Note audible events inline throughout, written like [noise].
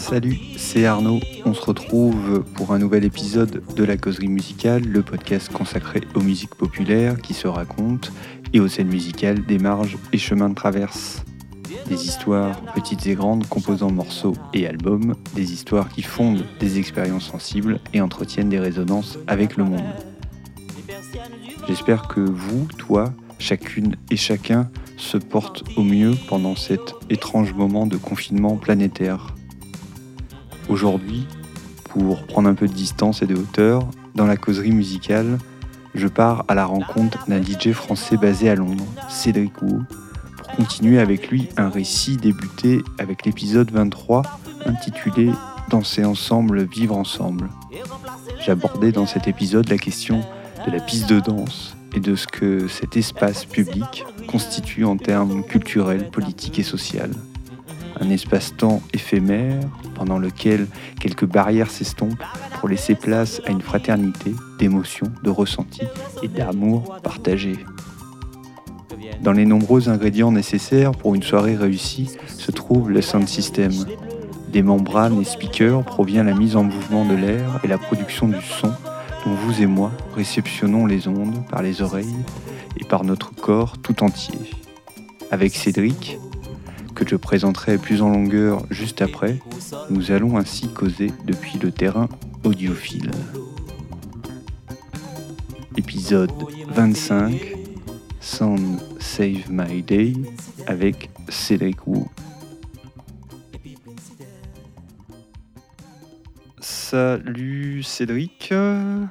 Salut, c'est Arnaud. On se retrouve pour un nouvel épisode de La Causerie Musicale, le podcast consacré aux musiques populaires qui se racontent et aux scènes musicales des marges et chemins de traverse. Des histoires petites et grandes composant morceaux et albums, des histoires qui fondent des expériences sensibles et entretiennent des résonances avec le monde. J'espère que vous, toi, chacune et chacun se portent au mieux pendant cet étrange moment de confinement planétaire. Aujourd'hui, pour prendre un peu de distance et de hauteur, dans la causerie musicale, je pars à la rencontre d'un DJ français basé à Londres, Cédric Wu, pour continuer avec lui un récit débuté avec l'épisode 23 intitulé Danser ensemble, vivre ensemble. J'abordais dans cet épisode la question de la piste de danse et de ce que cet espace public constitue en termes culturels, politiques et sociaux. Un espace-temps éphémère pendant lequel quelques barrières s'estompent pour laisser place à une fraternité d'émotions, de ressentis et d'amour partagés. Dans les nombreux ingrédients nécessaires pour une soirée réussie se trouve le sound system. Des membranes et speakers provient la mise en mouvement de l'air et la production du son dont vous et moi réceptionnons les ondes par les oreilles et par notre corps tout entier. Avec Cédric, que je présenterai plus en longueur juste après, nous allons ainsi causer depuis le terrain audiophile. Épisode 25 Sound Save My Day avec Cédric Wu. Salut Cédric,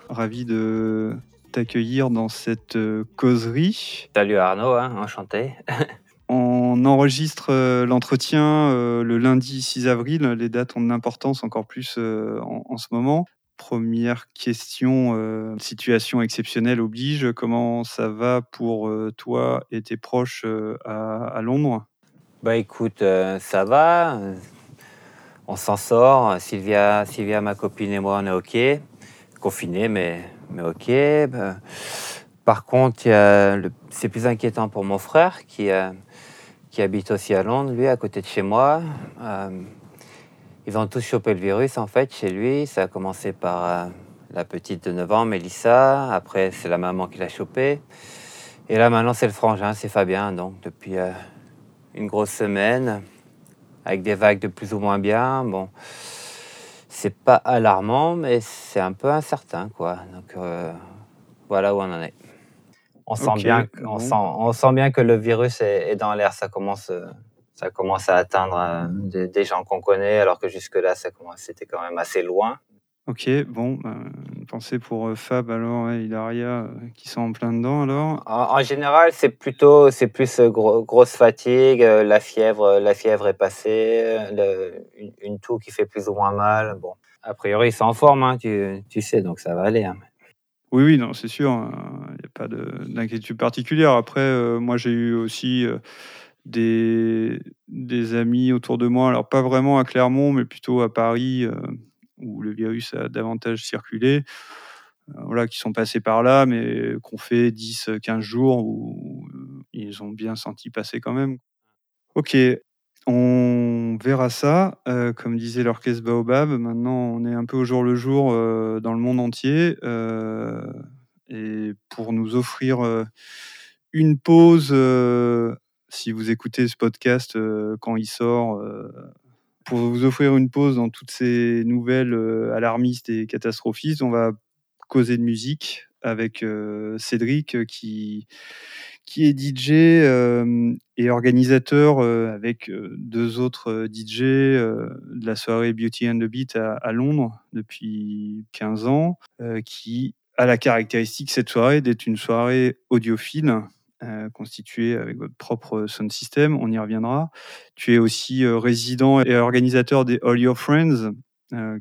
ravi de t'accueillir dans cette euh, causerie. Salut Arnaud, hein, enchanté. On enregistre euh, l'entretien euh, le lundi 6 avril. Les dates ont de l'importance encore plus en, en, ce moment. Première question, situation exceptionnelle oblige. Comment ça va pour toi et tes proches à, à, Londres? Bah écoute, ça va on s'en sort. Sylvia, Sylvia, ma copine et moi, on est OK. Confinés, mais, mais OK. Bah, par contre, c'est plus inquiétant pour mon frère qui, euh, qui habite aussi à Londres, lui, à côté de chez moi. Euh, ils ont tous chopé le virus, en fait, chez lui. Ça a commencé par euh, la petite de 9 ans, Mélissa. Après, c'est la maman qui l'a chopé. Et là, maintenant, c'est le frangin, c'est Fabien. Donc, depuis une grosse semaine, avec des vagues de plus ou moins bien. Bon, c'est pas alarmant, mais c'est un peu incertain, quoi. Donc euh, voilà où on en est. On sent bien, on sent, on sent bien que le virus est, dans l'air. Ça commence, ça commence à atteindre euh, des, des gens qu'on connaît, alors que jusque là, ça c'était quand même assez loin. Ok, bon, euh, pensée pour euh, Fab alors et Hilaria euh, qui sont en plein dedans alors. En, général, c'est plutôt, c'est plus grosse fatigue, la fièvre, la fièvre est passée, une, toux qui fait plus ou moins mal. Bon, a priori, ils sont en forme, hein, tu, tu, sais, donc ça va aller. Hein. Oui, oui, non, c'est sûr, il n'y a pas d'inquiétude particulière. Après, moi, j'ai eu aussi des, des amis autour de moi, alors pas vraiment à Clermont, mais plutôt à Paris où le virus a davantage circulé, euh, voilà, qui sont passés par là, mais qu'on fait 10-15 jours où euh, ils ont bien senti passer quand même. Ok, on verra ça. Euh, comme disait l'orchestre Baobab, maintenant on est un peu au jour le jour dans le monde entier. et pour nous offrir une pause, si vous écoutez ce podcast quand il sort, pour vous offrir une pause dans toutes ces nouvelles euh, alarmistes et catastrophistes, on va causer de musique avec euh, Cédric euh, qui, qui est DJ et organisateur avec deux autres DJ de la soirée Beauty and the Beat à, Londres depuis 15 ans, qui a la caractéristique cette soirée d'être une soirée audiophile euh, constitué avec votre propre sound system, on y reviendra. Tu es aussi résident et organisateur des All Your Friends,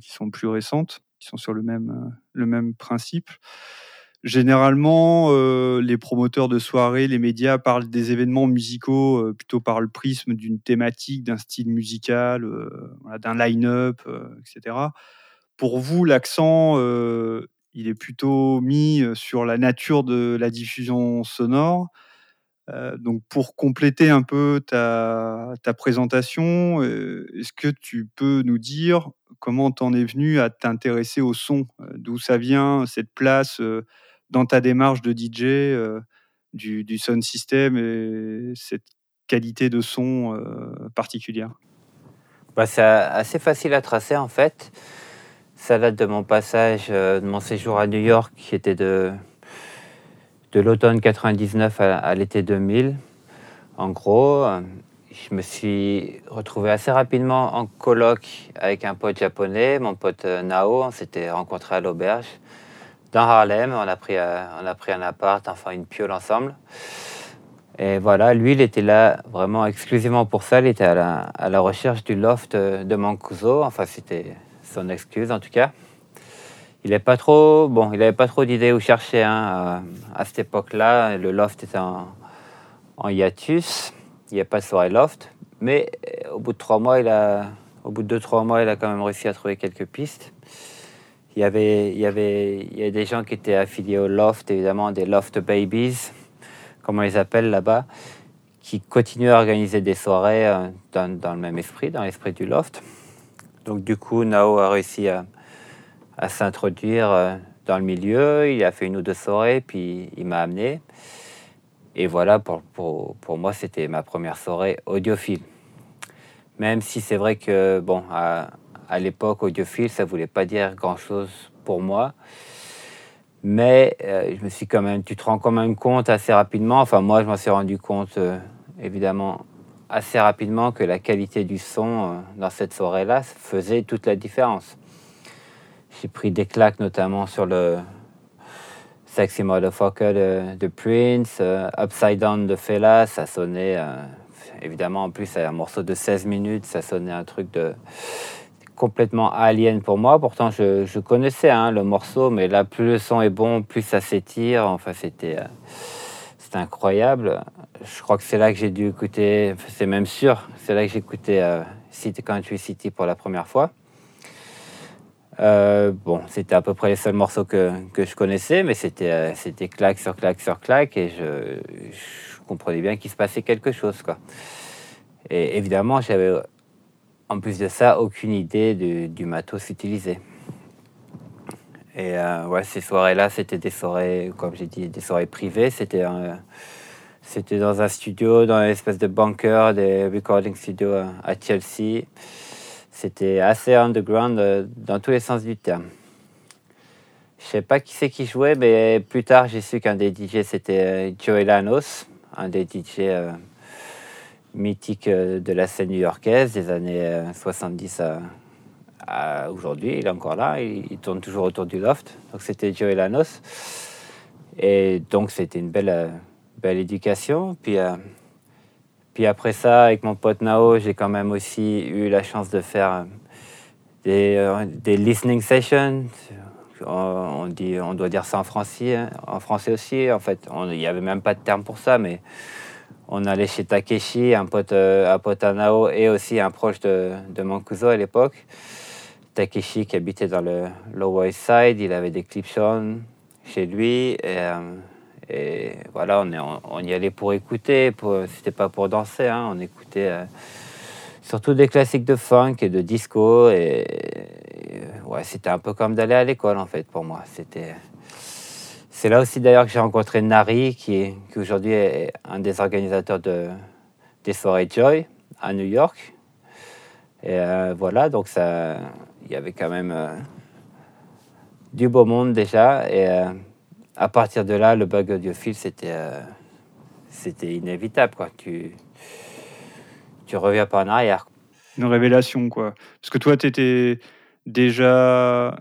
qui sont plus récentes, qui sont sur le même, le même principe. Généralement, les promoteurs de soirées, les médias parlent des événements musicaux plutôt par le prisme d'une thématique, d'un style musical, d'un line-up, etc. Pour vous, l'accent, il est plutôt mis sur la nature de la diffusion sonore donc pour compléter un peu ta, ta présentation, est-ce que tu peux nous dire comment t'en es venu à t'intéresser au son? D'où ça vient, cette place dans ta démarche de DJ du, du sound system et cette qualité de son particulière? Bah, C'est assez facile à tracer en fait. Ça date de mon passage, de mon séjour à New York qui était de de l'automne 99 à, l'été 2000. En gros, je me suis retrouvé assez rapidement en colloque avec un pote japonais, mon pote euh, Nao. On s'était rencontré à l'auberge dans Harlem. On a, pris, euh, on a pris un appart, enfin une piole ensemble. Et voilà, lui, il était là vraiment exclusivement pour ça. Il était à la, recherche du loft de Mancuso. Enfin, c'était son excuse en tout cas il n'avait pas trop, bon, trop d'idées où chercher hein, à, cette époque-là. Le loft était en, hiatus. Il n'y a pas de soirée loft. Mais euh, au bout de trois mois, il a, au bout de deux trois mois, il a quand même réussi à trouver quelques pistes. Il y avait, il y avait, il y avait des gens qui étaient affiliés au loft, évidemment, des loft babies, comme on les appelle là-bas, qui continuaient à organiser des soirées euh, dans, dans le même esprit, dans l'esprit du loft. Donc du coup, Nao a réussi à à s'introduire euh, dans le milieu. Il a fait une ou deux soirées, puis il m'a amené. Et voilà, pour, pour, pour moi, c'était ma première soirée audiophile. Même si c'est vrai que, bon, à, à l'époque, audiophile, ça voulait pas dire grand-chose pour moi. Mais euh, je me suis quand même, tu te rends quand même compte assez rapidement, enfin moi je m'en suis rendu compte euh, évidemment assez rapidement que la qualité du son dans cette soirée-là faisait toute la différence. J'ai pris des claques notamment sur le Sexy Motherfucker de, de Prince, euh, Upside Down de Fela, ça sonnait, euh, évidemment en plus un morceau de 16 minutes, ça sonnait un truc de complètement alien pour moi. Pourtant je, connaissais hein, le morceau, mais là plus le son est bon, plus ça s'étire. Enfin c'était euh, incroyable. Je crois que c'est là que j'ai dû écouter, c'est même sûr, c'est là que j'ai écouté City Country City pour la première fois. Euh, bon, c'était à peu près les seuls morceaux que, je connaissais, mais c'était euh, c'était claque sur claque sur claque et je, comprenais bien qu'il se passait quelque chose. Et évidemment, j'avais en plus de ça aucune idée du, matos utilisé. Et euh, ouais, ces soirées-là, c'était des soirées, comme j'ai dit, des soirées privées. C'était c'était dans un studio, dans une espèce de bunker, des recording studios à Chelsea. C'était assez underground euh, dans tous les sens du terme. Je sais pas qui c'est qui jouait, mais plus tard j'ai su qu'un des DJ c'était euh, Joey Lanos, un des DJ euh, mythiques de la scène new-yorkaise des années 70 à, aujourd'hui. Il est encore là, il, tourne toujours autour du loft. Donc c'était Joey Lanos. Et donc c'était une belle, belle éducation. Puis puis après ça, avec mon pote Nao, j'ai quand même aussi eu la chance de faire des, euh, des listening sessions. On, dit, on doit dire ça en français, hein, en français aussi. En fait, il n'y avait même pas de terme pour ça, mais on allait chez Takeshi, un pote, euh, à Nao et aussi un proche de, de Mancuso à l'époque. Takeshi qui habitait dans le Lower East Side, il avait des clips chez lui. Et, euh, et voilà, on, on, y allait pour écouter, c'était pas pour danser, hein, on écoutait euh, surtout des classiques de funk et de disco. Et, ouais, c'était un peu comme d'aller à l'école en fait pour moi. C'était, c'est là aussi d'ailleurs que j'ai rencontré Nari, qui, qui aujourd'hui est un des organisateurs de, des soirées Joy à New York. Et euh, voilà, donc il y avait quand même euh, du beau monde déjà. Et à partir de là, le bug audiophile, c'était euh, c'était inévitable. Quoi. Tu, tu reviens pas en arrière. Une révélation, quoi. Parce que toi, tu étais déjà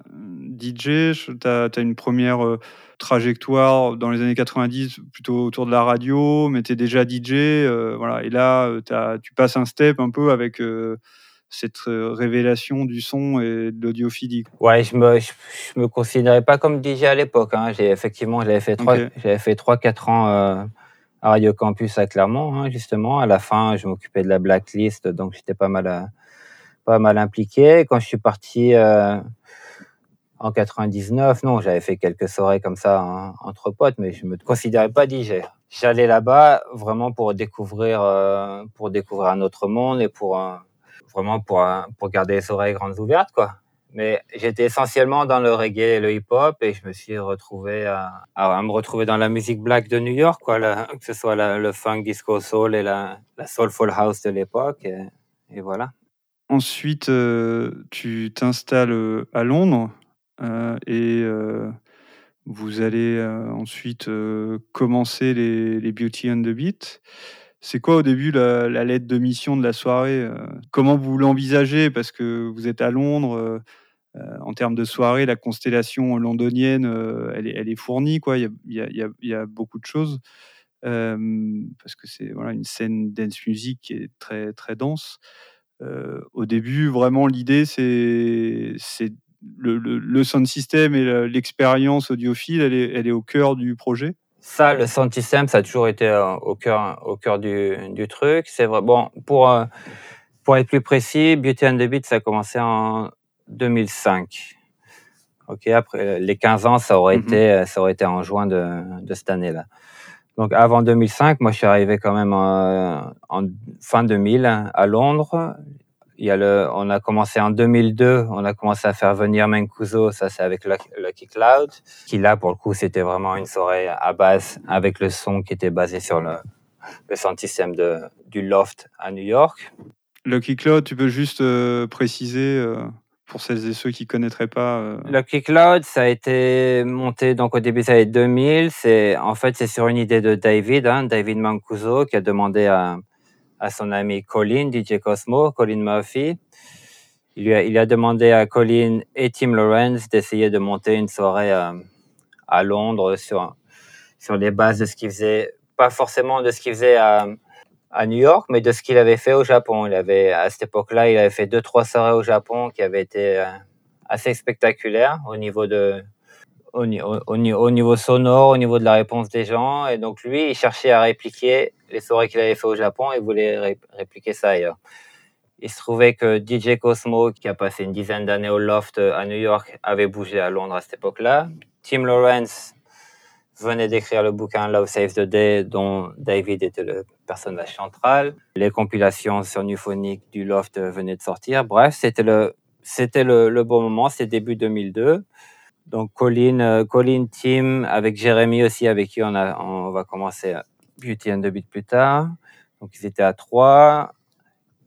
DJ, tu as, une première euh, trajectoire dans les années 90, plutôt autour de la radio, mais tu es déjà DJ. Euh, voilà. Et là, tu passes un step un peu avec cette euh, révélation du son et de l'audiophilie Ouais, je me, je, me considérais pas comme DJ à l'époque. Hein. J'ai effectivement, j'avais fait trois, j'avais fait trois, quatre ans euh, à Radio Campus à Clermont, hein, justement. À la fin, je m'occupais de la blacklist, donc j'étais pas mal, euh, pas mal impliqué. Quand je suis parti euh, en 99, non, j'avais fait quelques soirées comme ça entre potes, mais je me considérais pas DJ. j'allais là-bas vraiment pour découvrir, pour découvrir un autre monde et pour vraiment pour, pour garder les oreilles grandes ouvertes, quoi. Mais j'étais essentiellement dans le reggae et le hip-hop et je me suis retrouvé à, à, me retrouver dans la musique black de New York, quoi, que ce soit le funk, disco, soul et la, soulful house de l'époque. Et, voilà. Ensuite, euh, tu t'installes euh, à Londres euh, et vous allez ensuite commencer les, les, Beauty and the Beat. C'est quoi au début la, lettre de mission de la soirée Comment vous l'envisagez? Parce que vous êtes à Londres euh, en termes de soirée, la constellation londonienne, euh, elle, est, fournie. Quoi. Il, y a, beaucoup de choses. Euh, parce que c'est voilà, une scène dance music qui est très, très dense. au début, vraiment, l'idée, c'est, le, sound system et l'expérience audiophile, elle est, elle est au cœur du projet? Ça, le sound system, ça a toujours été au cœur, au cœur du, truc. C'est vrai. Bon, pour, pour être plus précis, Beauty and the Beat, ça a commencé en 2005. Ok, après les 15 ans, ça aurait mhm. été, ça aurait été en juin de, de cette année-là. Donc avant 2005, moi je suis arrivé quand même en, fin 2000 à Londres. Il y a le, on a commencé en 2002, on a commencé à faire venir Mancuso, ça c'est avec Lucky Cloud, qui là pour le coup c'était vraiment une soirée à base avec le son qui était basé sur le, le sound system de, du loft à New York. Lucky Cloud, tu peux juste euh, préciser euh, pour celles et ceux qui connaîtraient pas euh... Lucky Cloud, ça a été monté donc au début des années 2000. C'est en fait c'est sur une idée de David, hein, David Mancuso, qui a demandé à, à son ami Colin, DJ Cosmo, Colin Murphy. Il, lui a, il a demandé à Colin et Tim Lawrence d'essayer de monter une soirée à, euh, à Londres sur sur les bases de ce qu'il faisait, pas forcément de ce qu'il faisait à à New York, mais de ce qu'il avait fait au Japon. Il avait, à cette époque-là, il avait fait deux, trois soirées au Japon qui avaient été euh, assez spectaculaires au niveau de, au, niveau sonore, au niveau de la réponse des gens. Et donc, lui, il cherchait à répliquer les soirées qu'il avait fait au Japon et voulait répliquer ça ailleurs. Il se trouvait que DJ Cosmo, qui a passé une dizaine d'années au Loft à New York, avait bougé à Londres à cette époque-là. Tim Lawrence venait d'écrire le bouquin Love Saves the Day, dont David était le personnage central. Les compilations sur du Loft venaient de sortir. Bref, c'était le, le, bon moment, c'est début 2002. Donc Colin, euh, Colin, Tim, avec Jérémy aussi, avec qui on, a, on va commencer Beauty and the Beat plus tard. Donc ils étaient à trois.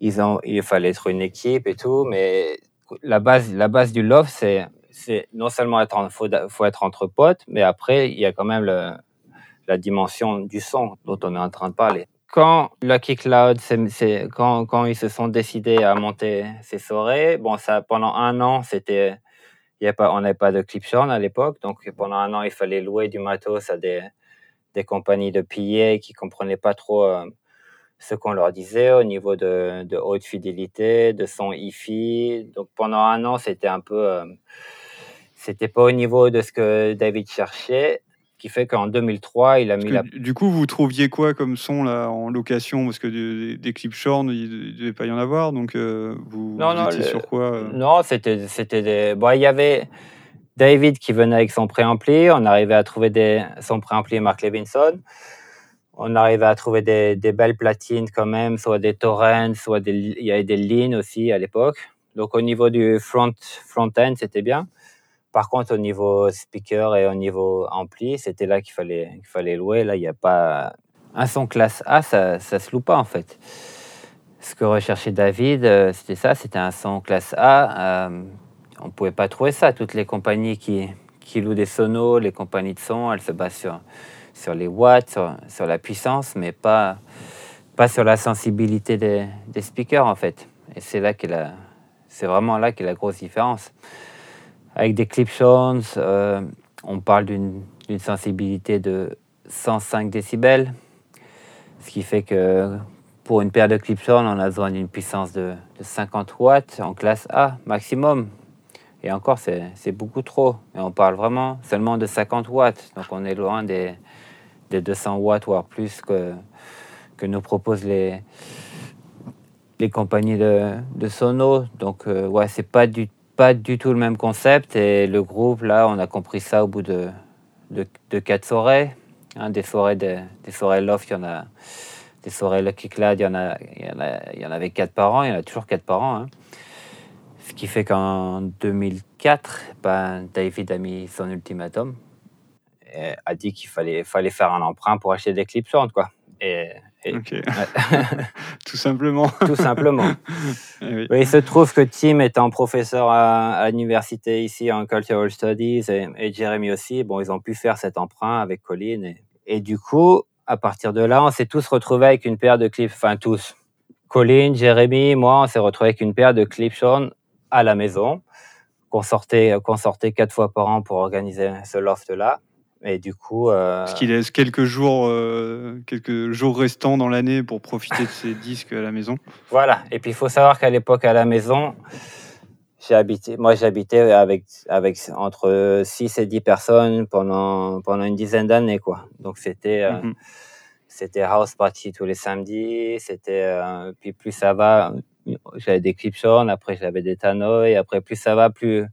Ils ont, il fallait être une équipe et tout, mais la base, la base du Love, c'est c'est non seulement être faut, être entre potes, mais après, il y a quand même le, la dimension du son dont on est en train de parler. Quand Lucky Cloud, c'est, quand, quand ils se sont décidés à monter ces soirées, bon, ça, pendant un an, c'était, y a pas, on n'avait pas de Clipshorn à l'époque, donc pendant un an, il fallait louer du matos à des, des compagnies de PA qui comprenaient pas trop euh, ce qu'on leur disait au niveau de, de haute fidélité, de son hi-fi. Donc pendant un an, c'était un peu euh, c'était pas au niveau de ce que David cherchait, qui fait qu'en 2003, il a mis la. Du coup, vous trouviez quoi comme son là en location? Parce que des, clips shorn, il ne devait pas y en avoir, donc euh, vous, non, étiez sur quoi euh? Non, c'était c'était des. Bon, il y avait David qui venait avec son préampli. On arrivait à trouver des... son préampli Mark Levinson. On arrivait à trouver des, des, belles platines quand même, soit des Torrents, soit des... il y avait des Lean aussi à l'époque. Donc au niveau du front front end, c'était bien. Par contre, au niveau speaker et au niveau ampli, c'était là qu'il fallait, qu'il fallait louer. Là, il n'y a pas. Un son classe A, ça ne se loue pas en fait. Ce que recherchait David, euh, c'était ça c'était un son classe A. Euh, on ne pouvait pas trouver ça. Toutes les compagnies qui, qui louent des sonos, les compagnies de son, elles se basent sur, sur les watts, sur, la puissance, mais pas, pas sur la sensibilité des, des speakers en fait. Et c'est là qu'il a. C'est vraiment là qu'est la grosse différence. Avec des clip euh, on parle d'une sensibilité de 105 décibels, ce qui fait que pour une paire de clip on a besoin d'une puissance de, 50 watts en classe A maximum. Et encore, c'est beaucoup trop. Et on parle vraiment seulement de 50 watts. Donc on est loin des, 200 watts, voire plus que, que nous proposent les, compagnies de, de sono. Donc euh, ouais, c'est pas du pas du tout le même concept et le groupe, là, on a compris ça au bout de, de, quatre soirées. Hein, des forêts, des, des forêts loft, il y en a, des forêts Lucky Clad, il y en a, il y en a, y en avait quatre par an, il y en a toujours quatre par an. hein. Ce qui fait qu'en 2004, ben, David a mis son ultimatum et a dit qu'il fallait, fallait faire un emprunt pour acheter des clips quoi. Et, et-. [laughs] [laughs] Tout simplement. tout simplement. [laughs] Eh oui. Oui, il se trouve que Tim étant professeur à, à l'université ici en Cultural Studies et, et Jeremy aussi, bon, ils ont pu faire cet emprunt avec Colin. Et, et du coup, à partir de là, on s'est tous retrouvés avec une paire de clips, enfin tous. Colin, Jeremy, moi, on s'est retrouvés avec une paire de clips Sean à la maison, qu'on sortait, qu'on sortait quatre fois par an pour organiser ce loft-là. Et du coup, euh, Ce qui laisse quelques jours, euh, quelques jours restants dans l'année pour profiter de ces [laughs] disques à la maison. Voilà. Et puis, il faut savoir qu'à l'époque, à la maison, j'ai habité, moi, j'habitais avec, avec entre 6 et 10 personnes pendant, pendant une dizaine d'années, quoi. Donc, c'était, euh, Mhm. c'était house party tous les samedis. C'était, euh, puis plus ça va, j'avais des clipshows, après j'avais des tannoy, après plus ça va, plus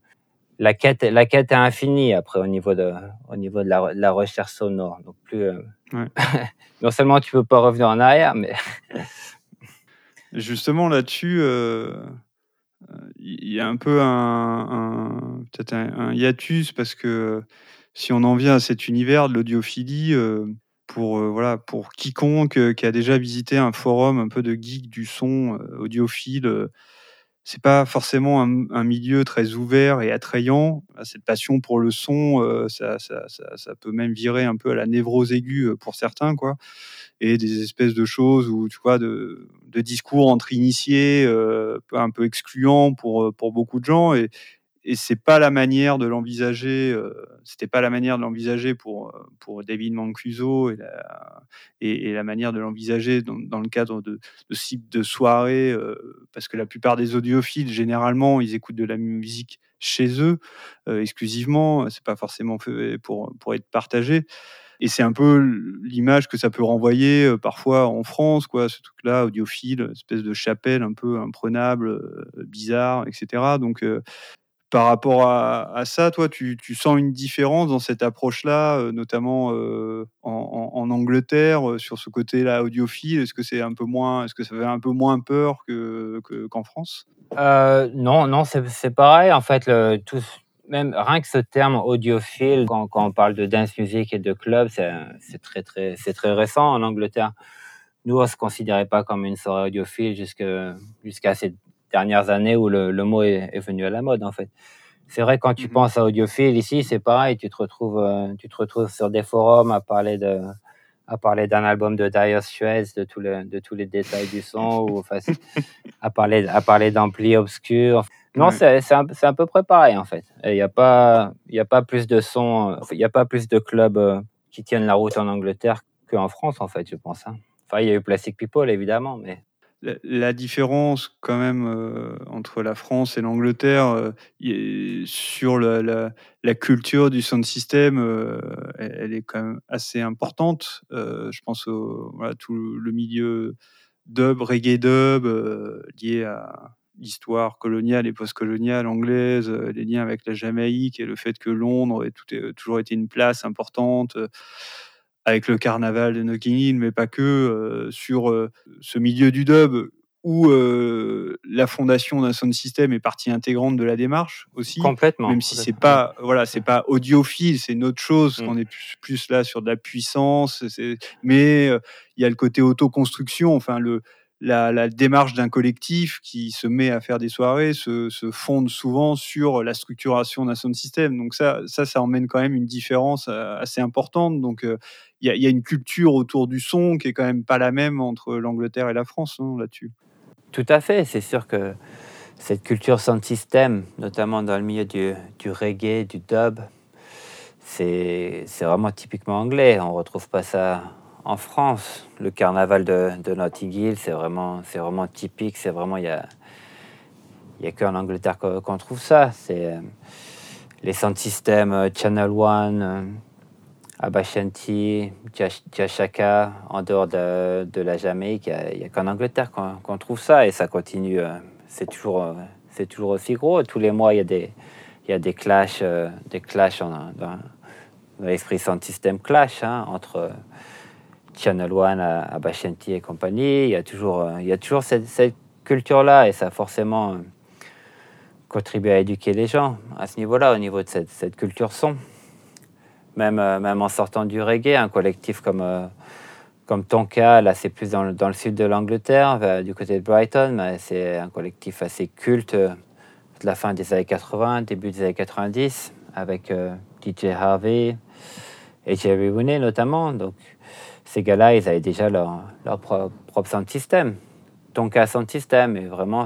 la quête, la quête est infinie après au niveau de, au niveau de la, de la recherche sonore. Donc, plus, euh, Ouais. [laughs] non seulement tu peux pas revenir en arrière, mais [laughs] Justement, là-dessus, euh, euh, il y a un peu un, un- peut-être un, un hiatus parce que si on en vient à cet univers de l'audiophilie, euh, pour, voilà, pour quiconque qui a déjà visité un forum un peu de geek du son audiophile, c'est pas forcément un, milieu très ouvert et attrayant. Cette passion pour le son, euh, ça, peut même virer un peu à la névrose aiguë euh, pour certains, quoi. Et des espèces de choses où, tu vois, de, discours entre initiés, euh, un peu excluants pour, beaucoup de gens. Et c'est pas la manière de l'envisager. euh, C'était pas la manière de l'envisager pour euh, pour David Mancuso et la, manière de l'envisager dans, le cadre de, de type de soirée, euh, parce que la plupart des audiophiles, généralement, ils écoutent de la musique chez eux euh, exclusivement. C'est pas forcément fait pour pour être partagé. Et c'est un peu l'image que ça peut renvoyer parfois en France, quoi, ce truc-là, audiophile, espèce de chapelle un peu imprenable, bizarre, etc. Donc, par rapport à, ça, toi, tu, sens une différence dans cette approche-là, euh, notamment euh, en, Angleterre, euh, sur ce côté-là audiophile? Est-ce que c'est un peu moins, est-ce que ça fait un peu moins peur que, que- qu'en France? Non, non, c'est pareil. En fait, le, même rien que ce terme audiophile, quand, on parle de dance music et de club, c'est très, très, c'est très récent en Angleterre. Nous, on se considérait pas comme une soirée audiophile jusqu'à ces dernières années où le, le mot est, est venu à la mode, en fait. C'est vrai, quand tu Mhm. penses à audiophile ici, c'est pareil. Tu te retrouves, euh, tu te retrouves sur des forums à parler de, à parler d'un album de Dire Straits, de tous les, de tous les détails du son, ou enfin, [laughs] à parler, à parler d'amplis obscurs. Non, Ouais. c'est c'est à peu près pareil en fait. Il n'y a pas, il y a pas plus de sons, il y a pas plus de clubs euh, qui tiennent la route en Angleterre qu'en France en fait, je pense. hein. Enfin, il y a eu Plastic People évidemment, mais la, différence quand même euh, entre la France et l'Angleterre euh, sur la, culture du sound system, euh, elle, est quand même assez importante. Euh, je pense au tout le milieu dub, reggae dub, lié à l'histoire coloniale et post-coloniale anglaise, les liens avec la Jamaïque et le fait que Londres ait toujours été une place importante. Avec le carnaval de Notting Hill, mais pas que, euh, sur euh, ce milieu du dub où euh, la fondation d'un sound system est partie intégrante de la démarche aussi. complètement. Même si c'est pas voilà, c'est pas audiophile, c'est une autre chose. Mm. On est plus, plus là sur de la puissance. Mais euh, il y a le côté autoconstruction. Enfin, le la, la démarche d'un collectif qui se met à faire des soirées se, se fonde souvent sur la structuration d'un sound system. Donc ça, ça, ça emmène quand même une différence assez importante. Donc euh, il y, a, une culture autour du son qui est quand même pas la même entre l'Angleterre et la France hein, là-dessus. Tout à fait, c'est sûr que cette culture sound system, notamment dans le milieu du, reggae, du dub, c'est vraiment typiquement anglais. On retrouve pas ça en France. Le carnaval de, de Notting Hill, c'est vraiment, vraiment typique. C'est vraiment, il y a, qu'en Angleterre qu'on qu'on trouve ça. C'est euh, les sound systems euh, Channel One, euh, Abashanti, Jash- Jashaka, en dehors de, la Jamaïque, il n'y a, qu'en Angleterre qu'on trouve ça et ça continue. euh, C'est toujours, euh, toujours aussi gros. Tous les mois, il y a des, il y a des clashs, euh, des clashs dans, l'esprit sound system clash hein, entre Channel One Bachanti et compagnie. Il y a toujours, il y a toujours cette, culture-là et ça forcément contribué à éduquer les gens à ce niveau-là, au niveau de cette, cette culture son. Même, même en sortant du reggae, un collectif comme comme ton cas, là c'est plus dans le, dans le, sud de l'Angleterre, du côté de Brighton, c'est un collectif assez culte de la fin des années 80, début des années 90, avec euh, DJ Harvey et Jerry Rooney notamment. Donc ces gars-là, ils avaient déjà leur, leur propre, propre sound system. Ton cas sound system, et vraiment,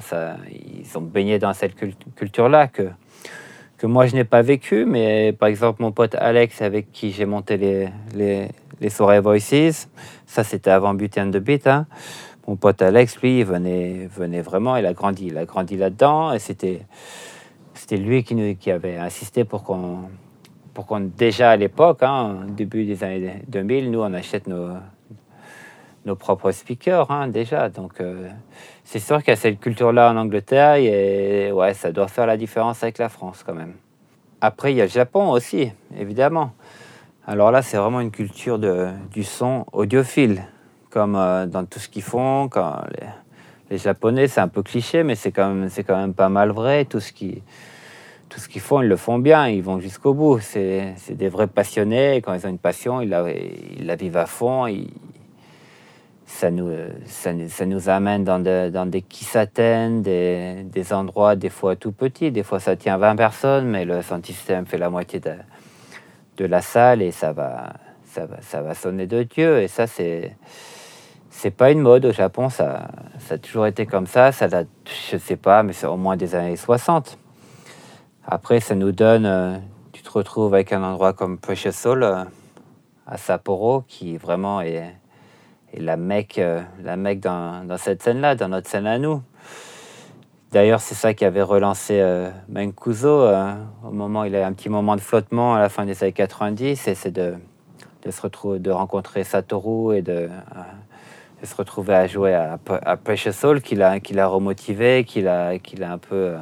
ils ont baigné dans cette culture-là que, que moi je n'ai pas vécu, mais par exemple mon pote Alex avec qui j'ai monté les, les, les soirées Voices. Ça, c'était avant Beauty and the Beat. Hein. Mon pote Alex, lui, il venait, venait vraiment, il a grandi, il a grandi là-dedans. Et c'était, c'était lui qui, nous, qui avait insisté pour qu'on, pour qu'on déjà à l'époque, hein, début des années 2000, nous, on achète nos, nos propres speakers hein, déjà. Donc, euh, c'est sûr qu'il y a cette culture-là en Angleterre et ouais, ça doit faire la différence avec la France quand même. Après, il y a le Japon aussi, évidemment. Alors là, c'est vraiment une culture de, du son audiophile, comme euh, dans tout ce qu'ils font. Les, Japonais, c'est un peu cliché, mais c'est quand, même, quand même pas mal vrai. Tout ce qu'ils font, ils le font bien, ils vont jusqu'au bout. C'est des vrais passionnés. Quand ils ont une passion, ils la, ils la vivent à fond. Ça, nous, ça, nous amène dans, de, dans des kissaten, des, des endroits des fois tout petits. Des fois, ça tient 20 personnes, mais le sound fait la moitié de de la salle et ça va, ça va, ça va sonner de Dieu. Et ça, c'est, c'est pas une mode au Japon, ça, ça a toujours été comme ça. Ça date, je sais pas, mais c'est au moins des années 60. Après, ça nous donne, euh, tu te retrouves avec un endroit comme Precious Soul euh, à Sapporo, qui vraiment est, est la mecque, euh, la mecque dans, dans cette scène-là, dans notre scène à nous. D'ailleurs, c'est ça qui avait relancé euh, Mancuso euh, au moment, il a un petit moment de flottement à la fin des années 90, et c'est de, de, se retrouver, de rencontrer Satoru et de, euh, de se retrouver à jouer à, à Precious Soul, qui l'a, remotivé, qui l'a, un peu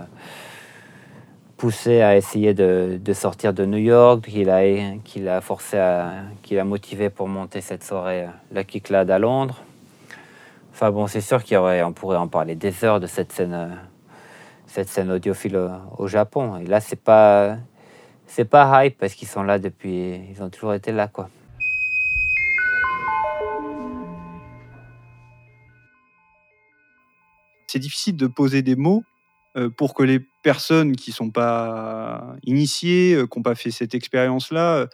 poussé à essayer de, sortir de New York, qui l'a, qui l'a forcé à, qui l'a motivé pour monter cette soirée Lucky Clad à Londres. Enfin bon, c'est sûr qu'on pourrait en parler des heures de cette scène cette scène audiophile au, au Japon. Et là, c'est pas c'est pas hype parce qu'ils sont là depuis, ils ont toujours été là, quoi. C'est difficile de poser des mots euh, pour que les personnes qui sont pas initiées, euh, qui n'ont pas fait cette expérience-là, euh,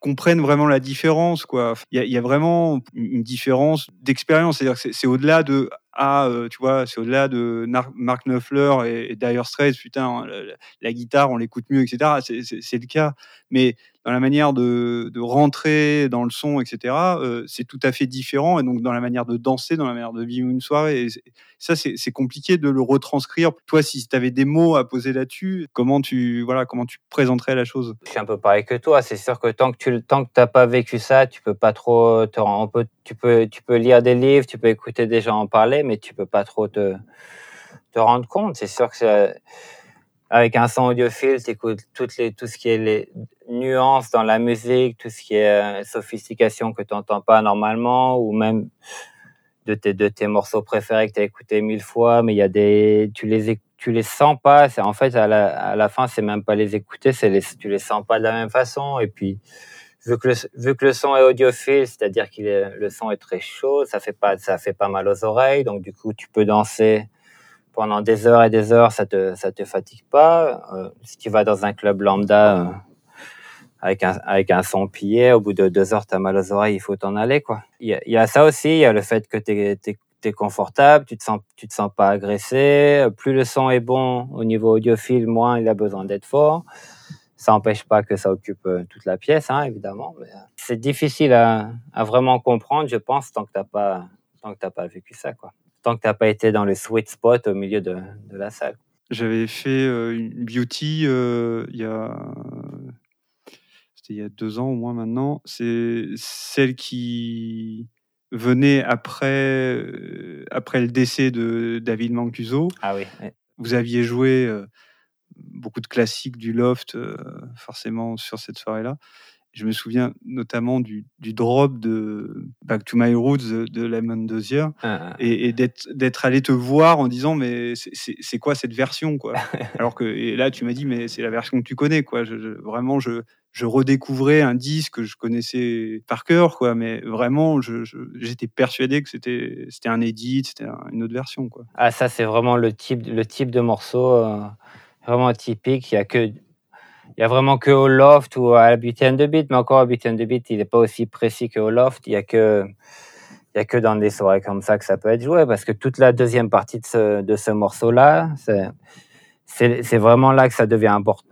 comprennent vraiment la différence. Il y, y a vraiment une différence d'expérience. C'est-à-dire que c'est au-delà de ah, tu vois, c'est au-delà de Mark Knopfler et, et Dire Straits, putain, la, guitare, on l'écoute mieux, etc. C'est le cas. Mais dans la manière de, de, rentrer dans le son, etc., euh, c'est tout à fait différent. Et donc, dans la manière de danser, dans la manière de vivre une soirée, ça, c'est compliqué de le retranscrire. Toi, si tu avais des mots à poser là-dessus, comment tu, voilà, comment tu présenterais la chose? Je suis un peu pareil que toi. C'est sûr que tant que tu tant que t'as pas vécu ça, tu peux pas trop te tu peux, tu peux lire des livres, tu peux écouter des gens en parler, mais tu peux pas trop te, te rendre compte. C'est sûr que avec un son audiophile, tu écoutes toutes les, tout ce qui est les nuances dans la musique, tout ce qui est euh, sophistication que tu n'entends pas normalement, ou même de tes, de tes morceaux préférés que tu as écoutés mille fois, mais il y a des, tu les, tu les sens pas. En fait, à la, à la fin, c'est même pas les écouter, c'est les, tu les sens pas de la même façon. Et puis, vu que le, son est audiophile, c'est-à-dire que le son est très chaud, ça fait pas, ça fait pas mal aux oreilles. Donc, du coup, tu peux danser pendant des heures et des heures, ça te, ça te fatigue pas. Euh, si tu vas dans un club lambda euh, avec, un, son pillé, au bout de deux heures, tu as mal aux oreilles, il faut t'en aller. Il y, a, ça aussi, il y a le fait que tu es, confortable, tu te, sens, tu te sens pas agressé. Plus le son est bon au niveau audiophile, moins il a besoin d'être fort. Ça n'empêche pas que ça occupe euh, toute la pièce, hein, évidemment. Mais c'est difficile à, à, vraiment comprendre, je pense, tant que tu n'as pas, tant que pas vécu ça. quoi tant que tu n'as pas été dans le sweet spot au milieu de, de la salle. J'avais fait euh, une beauty euh, il y a c'était il y a deux ans au moins maintenant. C'est celle qui venait après euh, après le décès de David Mancuso. Ah oui. Vous aviez joué beaucoup de classiques du loft forcément sur cette soirée-là. Je me souviens notamment du, du drop de Back to My Roots de Lemon Dozier Ah, ah. et, et d'être allé te voir en disant mais c'est- quoi cette version quoi? [laughs] Alors que et là tu m'as dit mais c'est la version que tu connais quoi je, je- vraiment je je redécouvrais un disque que je connaissais par cœur quoi mais vraiment j'étais persuadé que c'était c'était un edit c'était un- une autre version quoi Ah, ça, c'est vraiment le type, le type de morceau euh, vraiment typique. Il y a que, il y a vraiment que au loft ou à la and the Beat, mais encore à Beauty and the Beat, il n'est pas aussi précis qu'au loft. Il y a que, il y a que dans des soirées comme ça que ça peut être joué, parce que toute la deuxième partie de ce, de ce morceau-là, c'est, vraiment là que ça devient import-